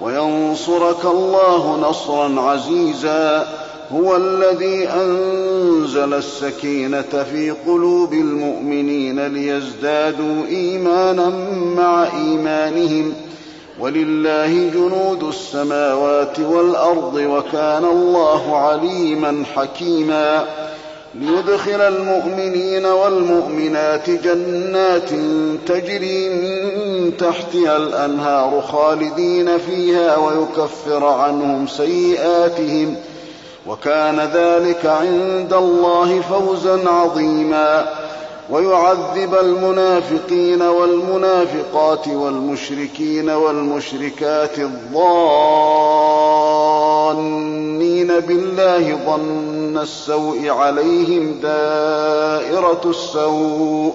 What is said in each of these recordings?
وينصرك الله نصرا عزيزا. هو الذي أنزل السكينة في قلوب المؤمنين ليزدادوا ايمانا مع إيمانهم. ولله جنود السماوات والأرض وكان الله عليما حكيما. ليدخل المؤمنين والمؤمنات جنات تجري من تحتها الأنهار خالدين فيها ويكفر عنهم سيئاتهم وكان ذلك عند الله فوزا عظيما ويعذب المنافقين والمنافقات والمشركين والمشركات الظانين بالله ظن السوء عليهم دائرة السوء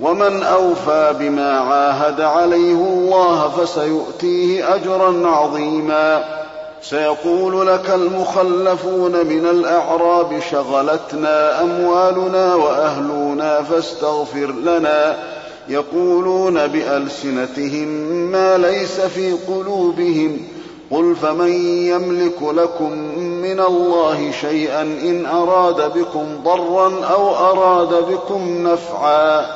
ومن أوفى بما عاهد عليه الله فسيؤتيه أجرا عظيما. سيقول لك المخلفون من الأعراب شغلتنا أموالنا وأهلنا فاستغفر لنا. يقولون بألسنتهم ما ليس في قلوبهم. قل فمن يملك لكم من الله شيئا إن أراد بكم ضرا أو أراد بكم نفعا.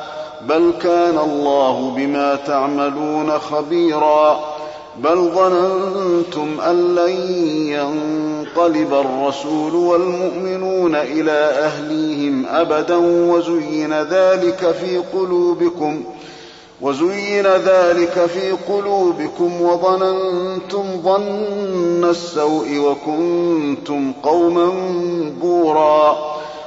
بل كان الله بما تعملون خبيرا بل ظننتم أن لن ينقلب الرسول والمؤمنون إلى أهليهم أبدا وزين ذلك في قلوبكم وزين ذلك في قلوبكم وظننتم ظن السوء وكنتم قوما بورا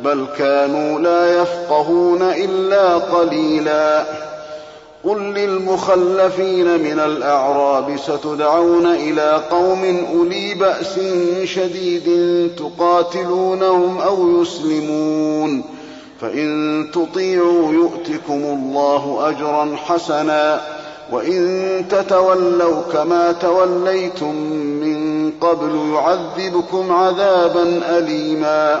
بل كانوا لا يفقهون إلا قليلا. قل للمخلفين من الأعراب ستدعون إلى قوم أولي بأس شديد تقاتلونهم أو يسلمون. فإن تطيعوا يؤتكم الله أجرا حسنا. وإن تتولوا كما توليتم من قبل يعذبكم عذابا أليما.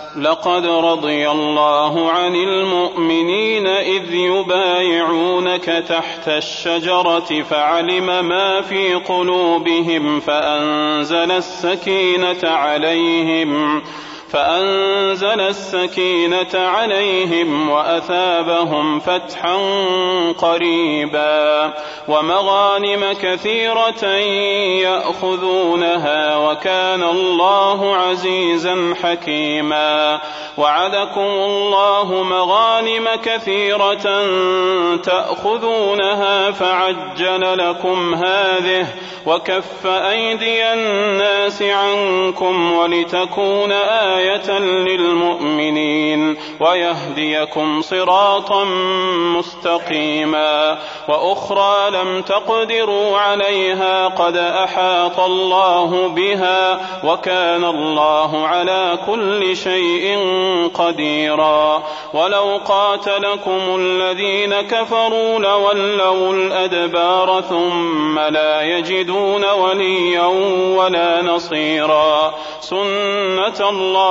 لقد رضي الله عن المؤمنين إذ يبايعونك تحت الشجرة فعلم ما في قلوبهم فأنزل السكينة عليهم فأنزل السكينة عليهم وأثابهم فتحا قريبا ومغانم كثيرة يأخذونها وكان الله عزيزا حكيما وعدكم الله مغانم كثيرة تأخذونها فعجل لكم هذه وكف أيدي الناس عنكم ولتكون آية للمؤمنين ويهديكم صراطا مستقيما وأخرى لم تقدروا عليها قد أحاط الله بها وكان الله على كل شيء قديرا ولو قاتلكم الذين كفروا لولوا الأدبار ثم لا يجدون وليا ولا نصيرا سنة الله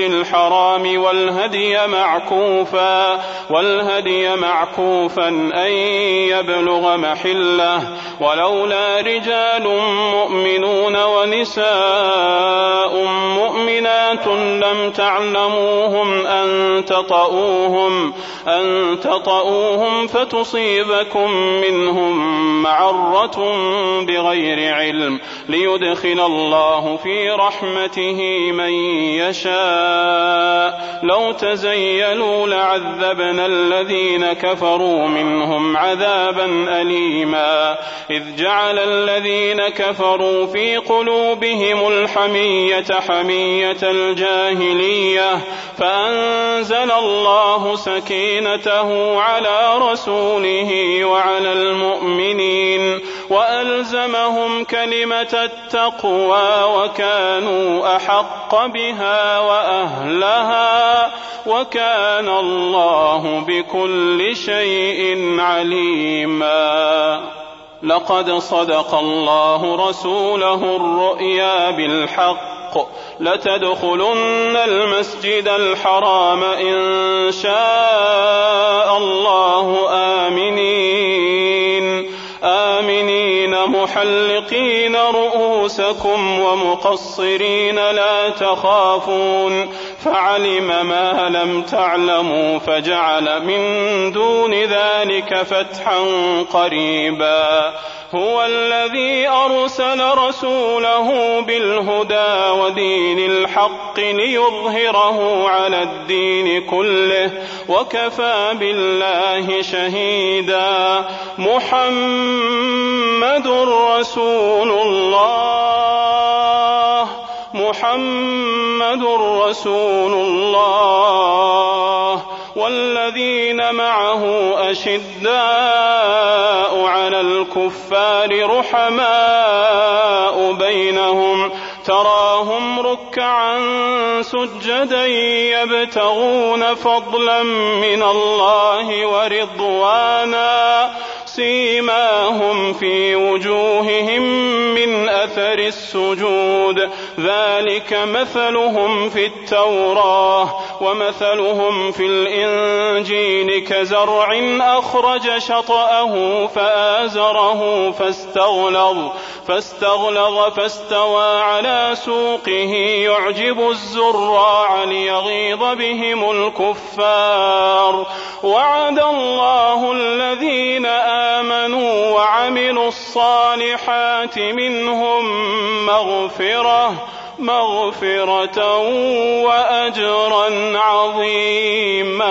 الحرام والهدي معكوفا والهدي معكوفا أن يبلغ محلة. ولولا رجال مؤمنون ونساء مؤمنات لم تعلموهم أن تطؤوهم أن تطؤوهم فتصيبكم منهم معرة بغير علم. ليدخل الله في رحمته من يشاء. لو تزيلوا لعذبنا الذين كفروا منهم عذابا أليما. إذ جعل الذين كفروا في قلوبهم الحمية حمية الجاهلية فأنزل الله سكينته على رسوله وعلى المؤمنين وألزمهم كلمة التقوى وكانوا أحق بها وأهلها وكان الله بكل شيء عليما. لقد صدق الله رسوله الرؤيا بالحق. لتدخلن المسجد الحرام إن شاء الله آمنين. محلقين رؤوسكم ومقصرين لا تخافون فعلم ما لم تعلموا فجعل من دون ذلك فتحا قريبا هو الذي أرسل رسوله بالهدى ودين الحق ليظهره على الدين كله وكفى بالله شهيدا محمد رسول الله. محمد رسول الله. والذين معه أشداء على الكفار رحماء بينهم. تراهم ركعا سجدا يبتغون فضلا من الله ورضوانا. سيماهم في وجوههم من أثر السجود. ذلك مثلهم في التوراة ومثلهم في الإنجيل كزرع أخرج شطأه فآزره فاستغلظ فاستغلظ فاستوى على سوقه. يعجب الزراع ليغيظ بهم الكفار. وعد الله الذين امنوا وعملوا الصالحات منهم مغفره مغفره واجرا عظيما.